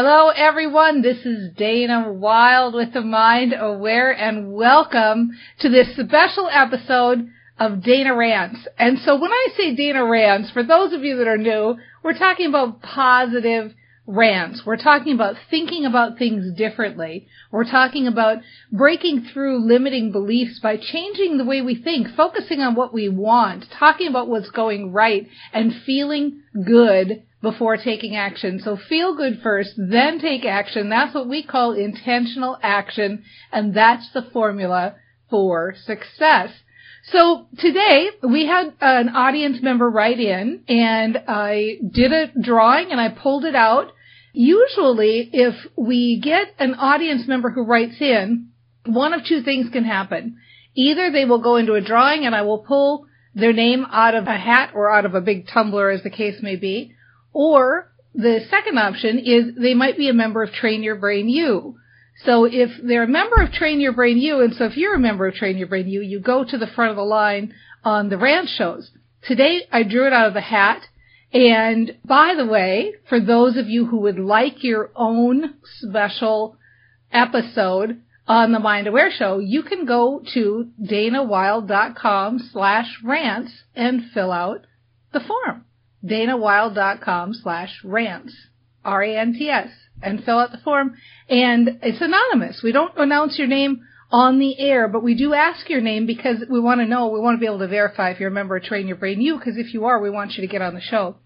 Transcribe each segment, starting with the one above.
Hello everyone, this is Dana Wilde with the Mind Aware and welcome to this special episode of Dana Rants. And so when I say Dana Rants, for those of you that are new, we're talking about positive rants. We're talking about thinking about things differently. We're talking about breaking through limiting beliefs by changing the way we think, focusing on what we want, talking about what's going right, and feeling good before taking action. So feel good first, then take action. That's what we call intentional action, and that's the formula for success. So today we had an audience member write in and I did a drawing and I pulled it out. Usually if we get an audience member who writes in, one of two things can happen. Either they will go into a drawing and I will pull their name out of a hat or out of a big tumbler as the case may be, or the second option is they might be a member of Train Your Brain U. So if they're a member of Train Your Brain U, and so if you're a member of Train Your Brain U, you go to the front of the line on the rant shows. Today I drew it out of the hat. And by the way, for those of you who would like your own special episode on the Mind Aware Show, you can go to danawilde.com slash rants and fill out the form danawilde.com slash rants. R-A-N-T-S, and fill out the form. And it's anonymous. We don't announce your name on the air, but we do ask your name because we want to know, we want to be able to verify if you're a member of Train Your Brain U, because if you are, we want you to get on the show.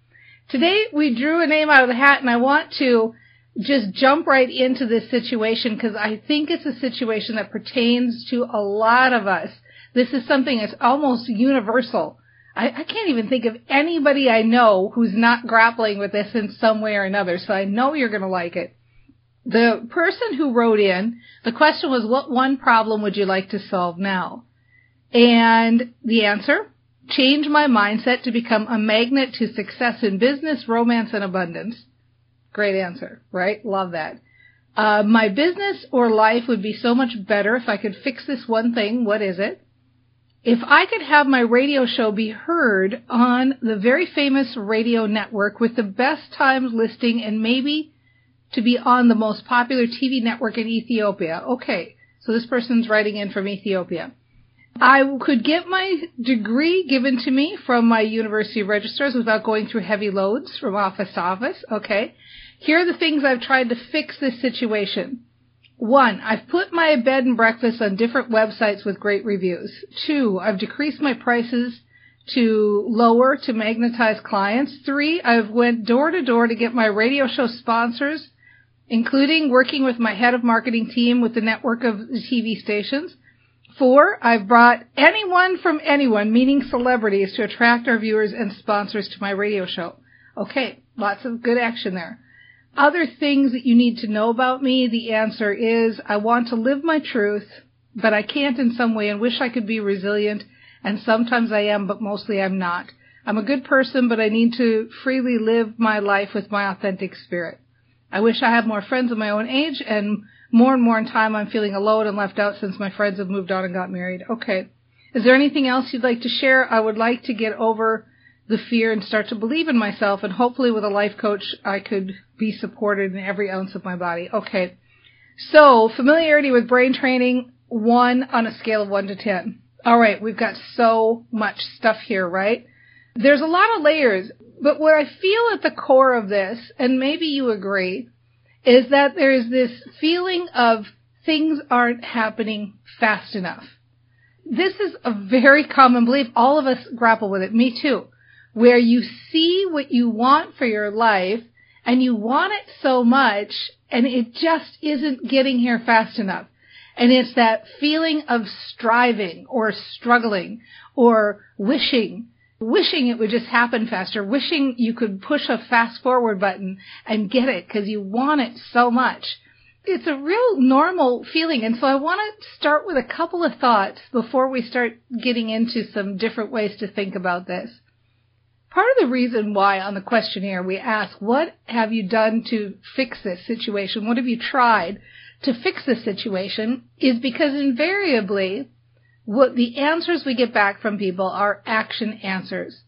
Today, we drew a name out of the hat, and I want to just jump right into this situation because I think it's a situation that pertains to a lot of us. This is something that's almost universal. I, I can't even think of anybody I know who's not grappling with this in some way or another, so I know you're going to like it. The person who wrote in, the question was, what one problem would you like to solve now? And the answer, change my mindset to become a magnet to success in business, romance, and abundance. Great answer, right? Love that. Uh, my business or life would be so much better if I could fix this one thing. What is it? if I could have my radio show be heard on the very famous radio network with the best times listing and maybe to be on the most popular TV network in Ethiopia. Okay, so this person's writing in from Ethiopia. I could get my degree given to me from my university registrars without going through heavy loads from office to office. Okay. Here are the things I've tried to fix this situation. One, I've put my bed and breakfast on different websites with great reviews. Two, I've decreased my prices to lower to magnetize clients. Three, I've went door to door to get my radio show sponsors, including working with my head of marketing team with the network of TV stations. Four, I've brought anyone from anyone, meaning celebrities, to attract our viewers and sponsors to my radio show. Okay, lots of good action there. Other things that you need to know about me, the answer is I want to live my truth, but I can't in some way and wish I could be resilient. And sometimes I am, but mostly I'm not. I'm a good person, but I need to freely live my life with my authentic spirit. I wish I had more friends of my own age and more and more in time I'm feeling alone and left out since my friends have moved on and got married. Okay. Is there anything else you'd like to share? I would like to get over the fear and start to believe in myself. And hopefully with a life coach, I could be supported in every ounce of my body. Okay. So familiarity with brain training, one on a scale of one to 10. All right. We've got so much stuff here, right? There's a lot of layers, but what I feel at the core of this, and maybe you agree, is that there's this feeling of things aren't happening fast enough. This is a very common belief. All of us grapple with it. Me too. Where you see what you want for your life and you want it so much and it just isn't getting here fast enough. And it's that feeling of striving or struggling or wishing, wishing it would just happen faster, wishing you could push a fast forward button and get it because you want it so much. It's a real normal feeling. And so I want to start with a couple of thoughts before we start getting into some different ways to think about this. Part of the reason why on the questionnaire we ask, what have you done to fix this situation? What have you tried to fix this situation? Is because invariably what the answers we get back from people are action answers.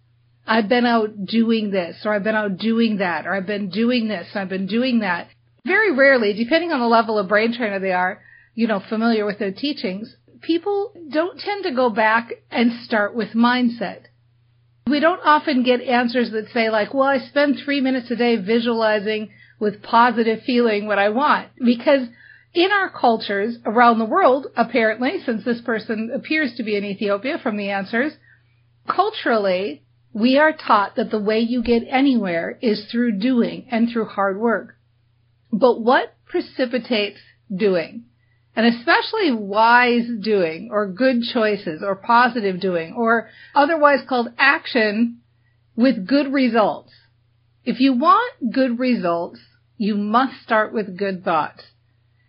I've been out doing this, or I've been out doing that, or I've been doing this, and I've been doing that. Very rarely, depending on the level of brain trainer they are, you know, familiar with their teachings, people don't tend to go back and start with mindset. We don't often get answers that say like, well, I spend three minutes a day visualizing with positive feeling what I want. Because in our cultures around the world, apparently, since this person appears to be in Ethiopia from the answers, culturally, we are taught that the way you get anywhere is through doing and through hard work. But what precipitates doing? and especially wise doing or good choices or positive doing or otherwise called action with good results. If you want good results, you must start with good thoughts.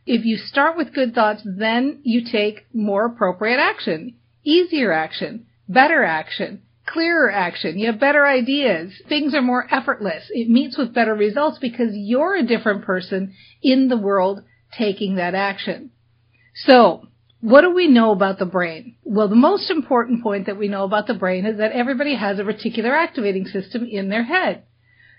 If you start with good thoughts, then you take more appropriate action, easier action, better action, clearer action. You have better ideas. Things are more effortless. It meets with better results because you're a different person in the world taking that action. So, what do we know about the brain? Well, the most important point that we know about the brain is that everybody has a reticular activating system in their head.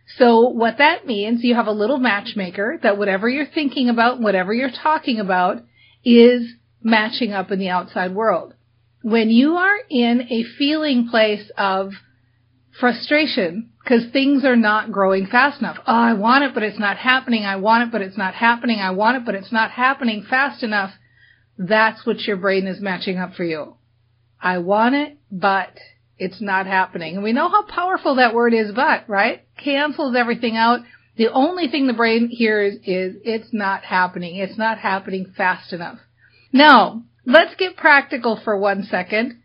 So what that means, you have a little matchmaker that whatever you're thinking about, whatever you're talking about, is matching up in the outside world. When you are in a feeling place of frustration because things are not growing fast enough. Oh, I want it, but it's not happening. I want it, but it's not happening. I want it, but it's not happening fast enough. That's what your brain is matching up for you. I want it, but it's not happening. And we know how powerful that word is, but, right? Cancels everything out. The only thing the brain hears is it's not happening. It's not happening fast enough. Now, let's get practical for one second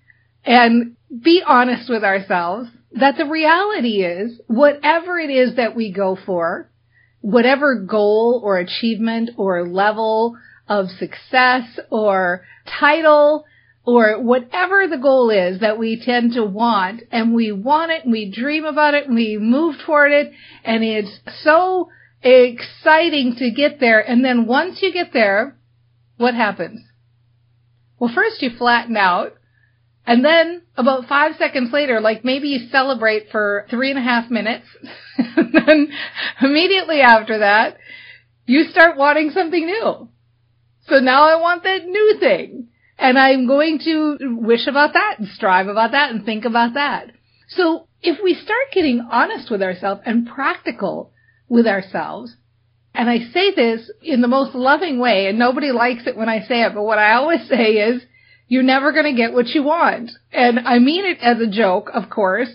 and be honest with ourselves that the reality is whatever it is that we go for, whatever goal or achievement or level of success or title or whatever the goal is that we tend to want and we want it and we dream about it and we move toward it and it's so exciting to get there. And then once you get there, what happens? Well, first you flatten out and then about five seconds later, like maybe you celebrate for three and a half minutes. and then immediately after that, you start wanting something new. So now I want that new thing. And I'm going to wish about that and strive about that and think about that. So if we start getting honest with ourselves and practical with ourselves, and I say this in the most loving way, and nobody likes it when I say it, but what I always say is, you're never going to get what you want. And I mean it as a joke, of course,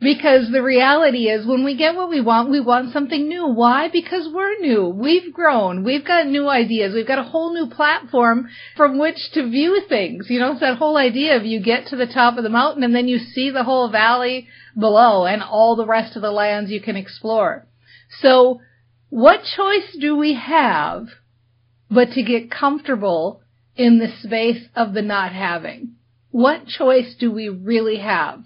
because the reality is when we get what we want, we want something new. Why? Because we're new. We've grown. We've got new ideas. We've got a whole new platform from which to view things. You know, it's that whole idea of you get to the top of the mountain and then you see the whole valley below and all the rest of the lands you can explore. So what choice do we have but to get comfortable in the space of the not having? What choice do we really have?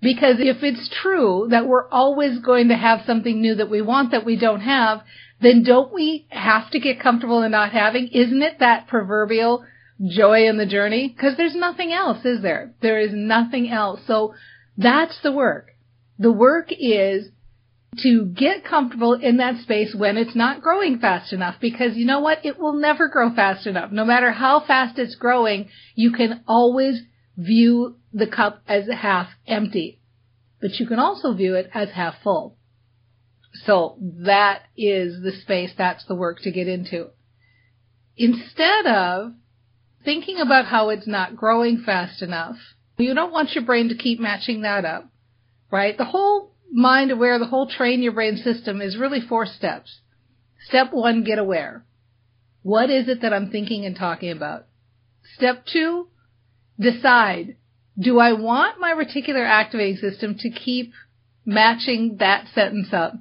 Because if it's true that we're always going to have something new that we want that we don't have, then don't we have to get comfortable in not having? Isn't it that proverbial joy in the journey? Because there's nothing else, is there? There is nothing else. So that's the work. The work is to get comfortable in that space when it's not growing fast enough because you know what? It will never grow fast enough. No matter how fast it's growing, you can always view the cup as half empty. but you can also view it as half full. So that is the space, that's the work to get into. Instead of thinking about how it's not growing fast enough, you don't want your brain to keep matching that up, right? The whole mind aware, the whole train your brain system is really four steps. Step one, get aware. What is it that I'm thinking and talking about? Step two, decide. Do I want my reticular activating system to keep matching that sentence up?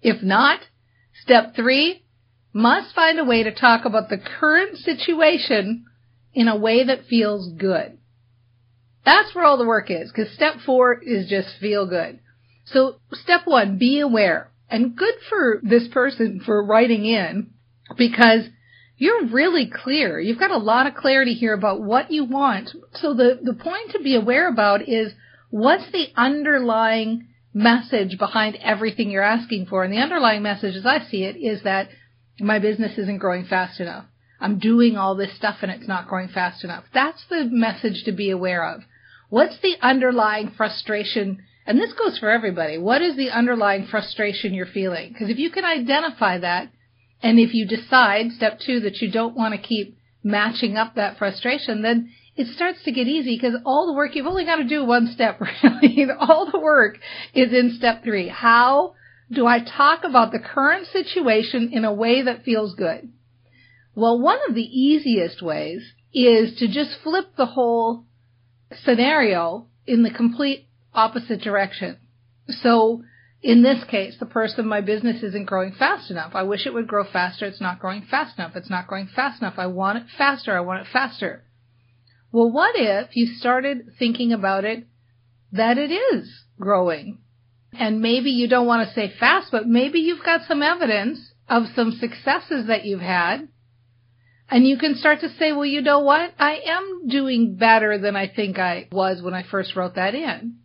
If not, step three, must find a way to talk about the current situation in a way that feels good. That's where all the work is, because step four is just feel good. So step one, be aware. And good for this person for writing in because you're really clear. You've got a lot of clarity here about what you want. So the, the point to be aware about is what's the underlying message behind everything you're asking for. And the underlying message as I see it is that my business isn't growing fast enough. I'm doing all this stuff and it's not growing fast enough. That's the message to be aware of. What's the underlying frustration? And this goes for everybody. What is the underlying frustration you're feeling? Because if you can identify that, and if you decide, step two, that you don't want to keep matching up that frustration, then it starts to get easy because all the work, you've only got to do one step really. all the work is in step three. How do I talk about the current situation in a way that feels good? Well, one of the easiest ways is to just flip the whole scenario in the complete opposite direction. So in this case, the person, my business isn't growing fast enough. I wish it would grow faster. It's not growing fast enough. It's not growing fast enough. I want it faster. I want it faster. Well, what if you started thinking about it that it is growing? And maybe you don't want to say fast, but maybe you've got some evidence of some successes that you've had. And you can start to say, well, you know what? I am doing better than I think I was when I first wrote that in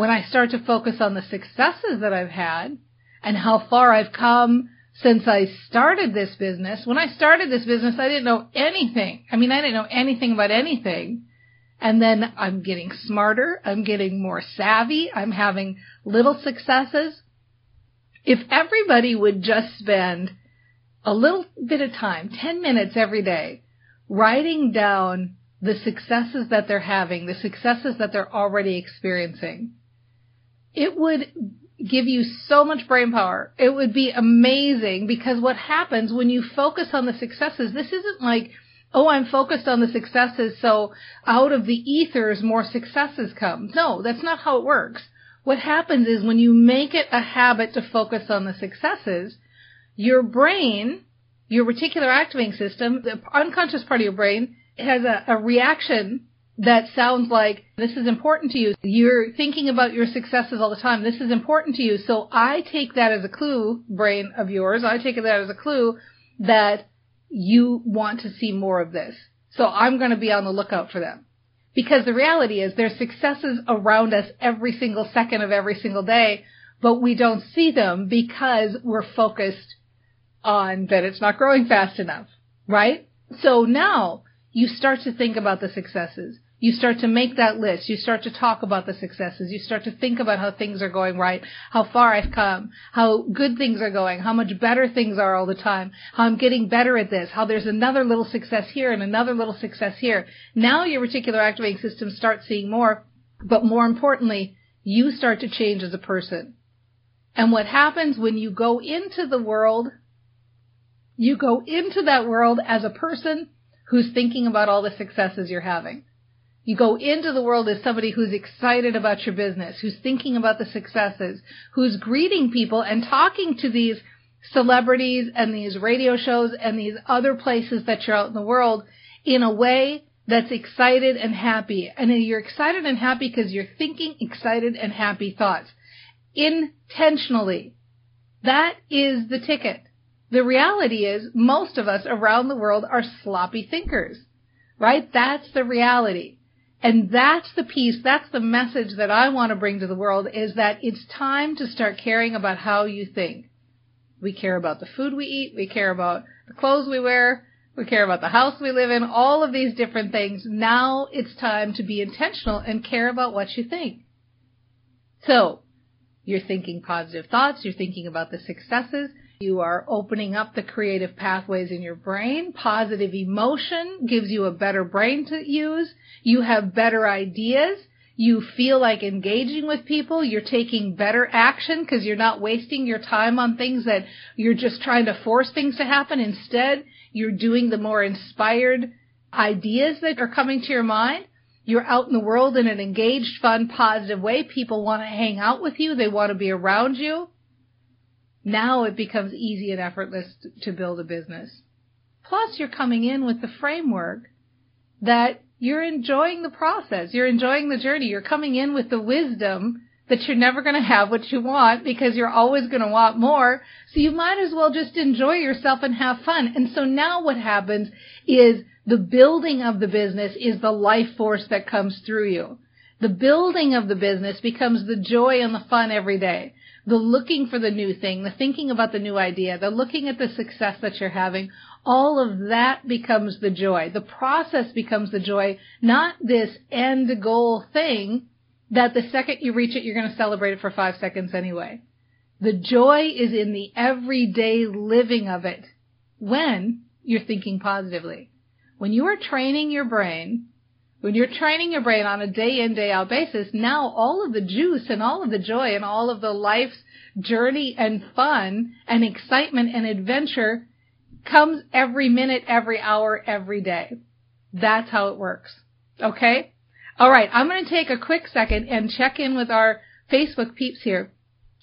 when I start to focus on the successes that I've had and how far I've come since I started this business, when I started this business, I didn't know anything. I mean, I didn't know anything about anything. And then I'm getting smarter. I'm getting more savvy. I'm having little successes. If everybody would just spend a little bit of time, 10 minutes every day, writing down the successes that they're having, the successes that they're already experiencing, it would give you so much brain power. It would be amazing because what happens when you focus on the successes, this isn't like, oh, I'm focused on the successes, so out of the ethers more successes come. No, that's not how it works. What happens is when you make it a habit to focus on the successes, your brain, your reticular activating system, the unconscious part of your brain, has a, a reaction that sounds like this is important to you. You're thinking about your successes all the time. This is important to you. So I take that as a clue, brain of yours. I take that as a clue that you want to see more of this. So I'm going to be on the lookout for them. Because the reality is there's successes around us every single second of every single day, but we don't see them because we're focused on that it's not growing fast enough, right? So now you start to think about the successes. You start to make that list. You start to talk about the successes. You start to think about how things are going right, how far I've come, how good things are going, how much better things are all the time, how I'm getting better at this, how there's another little success here and another little success here. Now your reticular activating system starts seeing more, but more importantly, you start to change as a person. And what happens when you go into the world, you go into that world as a person who's thinking about all the successes you're having. You go into the world as somebody who's excited about your business, who's thinking about the successes, who's greeting people and talking to these celebrities and these radio shows and these other places that you're out in the world in a way that's excited and happy. And you're excited and happy because you're thinking excited and happy thoughts intentionally. That is the ticket. The reality is most of us around the world are sloppy thinkers, right? That's the reality. And that's the piece, that's the message that I want to bring to the world is that it's time to start caring about how you think. We care about the food we eat, we care about the clothes we wear, we care about the house we live in, all of these different things. Now it's time to be intentional and care about what you think. So, you're thinking positive thoughts, you're thinking about the successes, you are opening up the creative pathways in your brain. Positive emotion gives you a better brain to use. You have better ideas. You feel like engaging with people. You're taking better action because you're not wasting your time on things that you're just trying to force things to happen. Instead, you're doing the more inspired ideas that are coming to your mind. You're out in the world in an engaged, fun, positive way. People want to hang out with you. They want to be around you. Now it becomes easy and effortless to build a business. Plus, you're coming in with the framework that you're enjoying the process. You're enjoying the journey. You're coming in with the wisdom that you're never going to have what you want because you're always going to want more. So you might as well just enjoy yourself and have fun. And so now what happens is the building of the business is the life force that comes through you. The building of the business becomes the joy and the fun every day the looking for the new thing, the thinking about the new idea, the looking at the success that you're having, all of that becomes the joy. The process becomes the joy, not this end goal thing that the second you reach it, you're going to celebrate it for five seconds anyway. The joy is in the everyday living of it when you're thinking positively. When you are training your brain when you're training your brain on a day in, day out basis, now all of the juice and all of the joy and all of the life's journey and fun and excitement and adventure comes every minute, every hour, every day. That's how it works. Okay? Alright, I'm going to take a quick second and check in with our Facebook peeps here.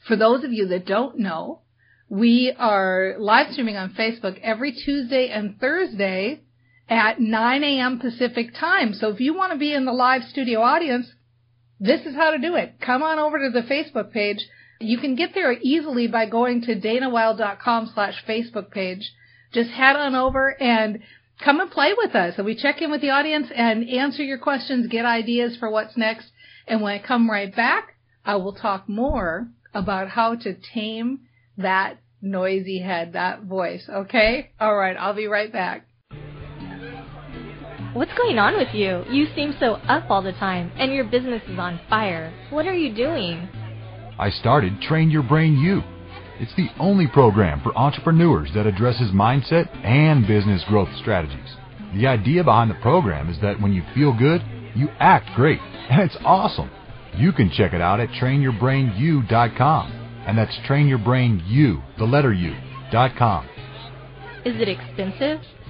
For those of you that don't know, we are live streaming on Facebook every Tuesday and Thursday at 9 a.m. Pacific time. So if you want to be in the live studio audience, this is how to do it. Come on over to the Facebook page. You can get there easily by going to danawilde.com slash Facebook page. Just head on over and come and play with us. We check in with the audience and answer your questions, get ideas for what's next. And when I come right back, I will talk more about how to tame that noisy head, that voice. Okay? All right. I'll be right back. What's going on with you? You seem so up all the time, and your business is on fire. What are you doing? I started Train Your Brain U. It's the only program for entrepreneurs that addresses mindset and business growth strategies. The idea behind the program is that when you feel good, you act great, and it's awesome. You can check it out at trainyourbrainu.com, and that's trainyourbrainu, the letter U, dot com. Is it expensive?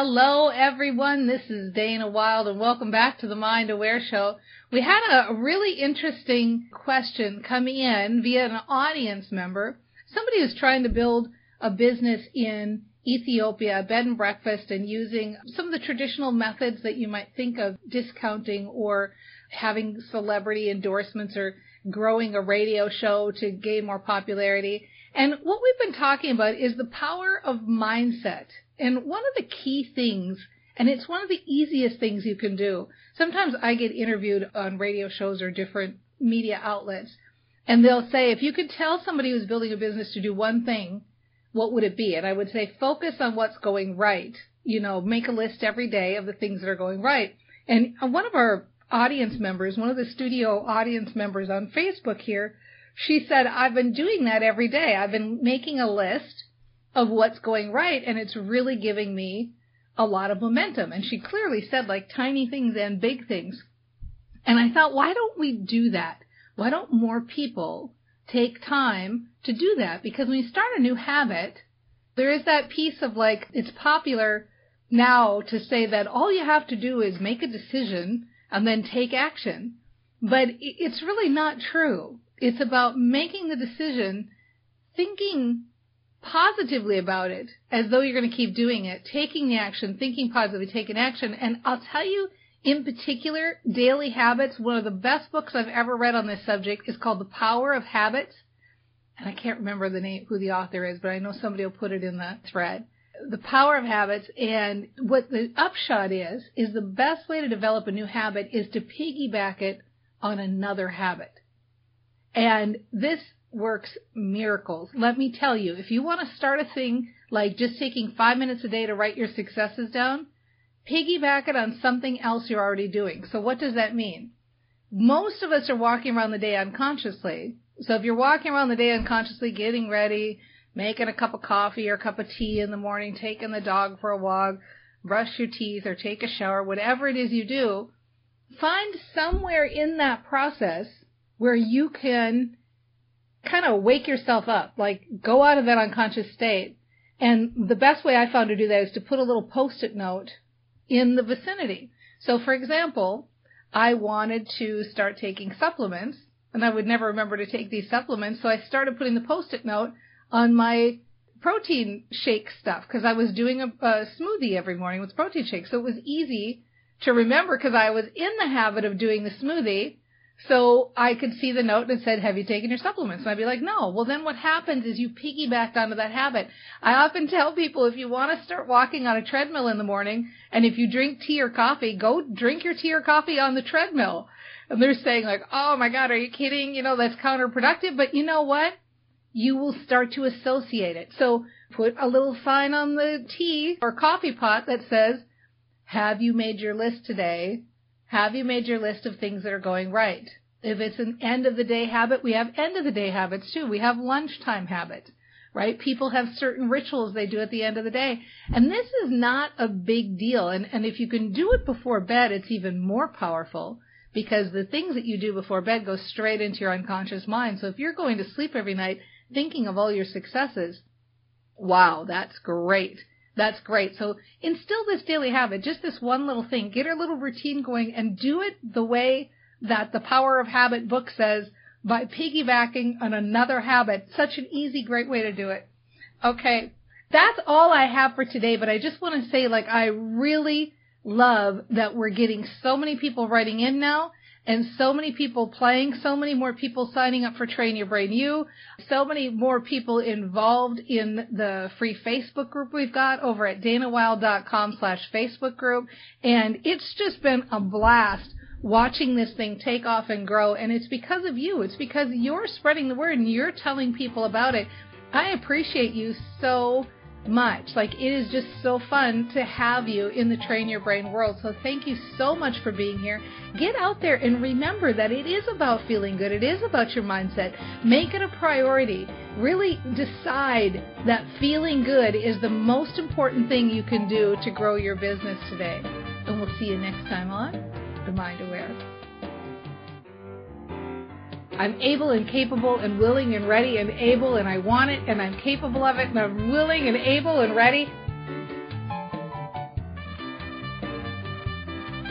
Hello, everyone. This is Dana Wilde and welcome back to the Mind Aware Show. We had a really interesting question coming in via an audience member. Somebody who's trying to build a business in Ethiopia, a bed and breakfast, and using some of the traditional methods that you might think of discounting or having celebrity endorsements or growing a radio show to gain more popularity. And what we've been talking about is the power of mindset and one of the key things, and it's one of the easiest things you can do. Sometimes I get interviewed on radio shows or different media outlets, and they'll say, if you could tell somebody who's building a business to do one thing, what would it be? And I would say, focus on what's going right. You know, make a list every day of the things that are going right. And one of our audience members, one of the studio audience members on Facebook here, she said, I've been doing that every day. I've been making a list of what's going right and it's really giving me a lot of momentum. And she clearly said like tiny things and big things. And I thought, why don't we do that? Why don't more people take time to do that? Because when you start a new habit, there is that piece of like, it's popular now to say that all you have to do is make a decision and then take action. But it's really not true. It's about making the decision, thinking positively about it as though you're going to keep doing it, taking the action, thinking positively, taking action. And I'll tell you, in particular, Daily Habits, one of the best books I've ever read on this subject is called The Power of Habits. and I can't remember the name, who the author is, but I know somebody will put it in the thread. The power of habits and what the upshot is, is the best way to develop a new habit is to piggyback it on another habit. And this works miracles. Let me tell you, if you want to start a thing like just taking five minutes a day to write your successes down, piggyback it on something else you're already doing. So what does that mean? Most of us are walking around the day unconsciously. So if you're walking around the day unconsciously, getting ready, making a cup of coffee or a cup of tea in the morning, taking the dog for a walk, brush your teeth or take a shower, whatever it is you do, find somewhere in that process where you can kind of wake yourself up, like go out of that unconscious state. And the best way I found to do that is to put a little post-it note in the vicinity. So for example, I wanted to start taking supplements and I would never remember to take these supplements. So I started putting the post-it note on my protein shake stuff because I was doing a, a smoothie every morning with protein shakes. So it was easy to remember because I was in the habit of doing the smoothie. So I could see the note that said, have you taken your supplements? And I'd be like, no. Well, then what happens is you piggyback onto that habit. I often tell people if you want to start walking on a treadmill in the morning and if you drink tea or coffee, go drink your tea or coffee on the treadmill. And they're saying like, oh my God, are you kidding? You know, that's counterproductive. But you know what? You will start to associate it. So put a little sign on the tea or coffee pot that says, have you made your list today? Have you made your list of things that are going right? If it's an end of the day habit, we have end of the day habits too. We have lunchtime habits, right? People have certain rituals they do at the end of the day. And this is not a big deal. And, and if you can do it before bed, it's even more powerful because the things that you do before bed go straight into your unconscious mind. So if you're going to sleep every night thinking of all your successes, wow, that's great. That's great. So instill this daily habit, just this one little thing. Get a little routine going and do it the way that the Power of Habit book says by piggybacking on another habit. Such an easy, great way to do it. Okay. That's all I have for today, but I just want to say like I really love that we're getting so many people writing in now and so many people playing, so many more people signing up for Train Your Brain U, so many more people involved in the free Facebook group we've got over at danawilde.com slash Facebook group. And it's just been a blast watching this thing take off and grow. And it's because of you. It's because you're spreading the word and you're telling people about it. I appreciate you so much. Like it is just so fun to have you in the Train Your Brain world. So thank you so much for being here. Get out there and remember that it is about feeling good. It is about your mindset. Make it a priority. Really decide that feeling good is the most important thing you can do to grow your business today. And we'll see you next time on The Mind Aware. I'm able and capable and willing and ready and able and I want it and I'm capable of it and I'm willing and able and ready.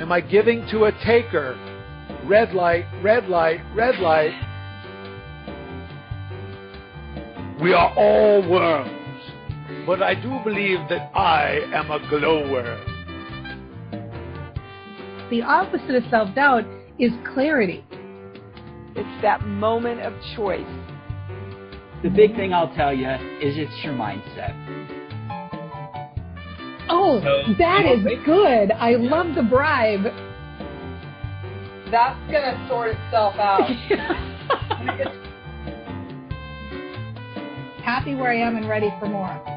Am I giving to a taker? Red light, red light, red light. We are all worms, but I do believe that I am a glowworm. The opposite of self doubt is clarity. It's that moment of choice. The big thing I'll tell you is it's your mindset. Oh, so, that is good. I love the bribe. That's going to sort itself out. Happy where I am and ready for more.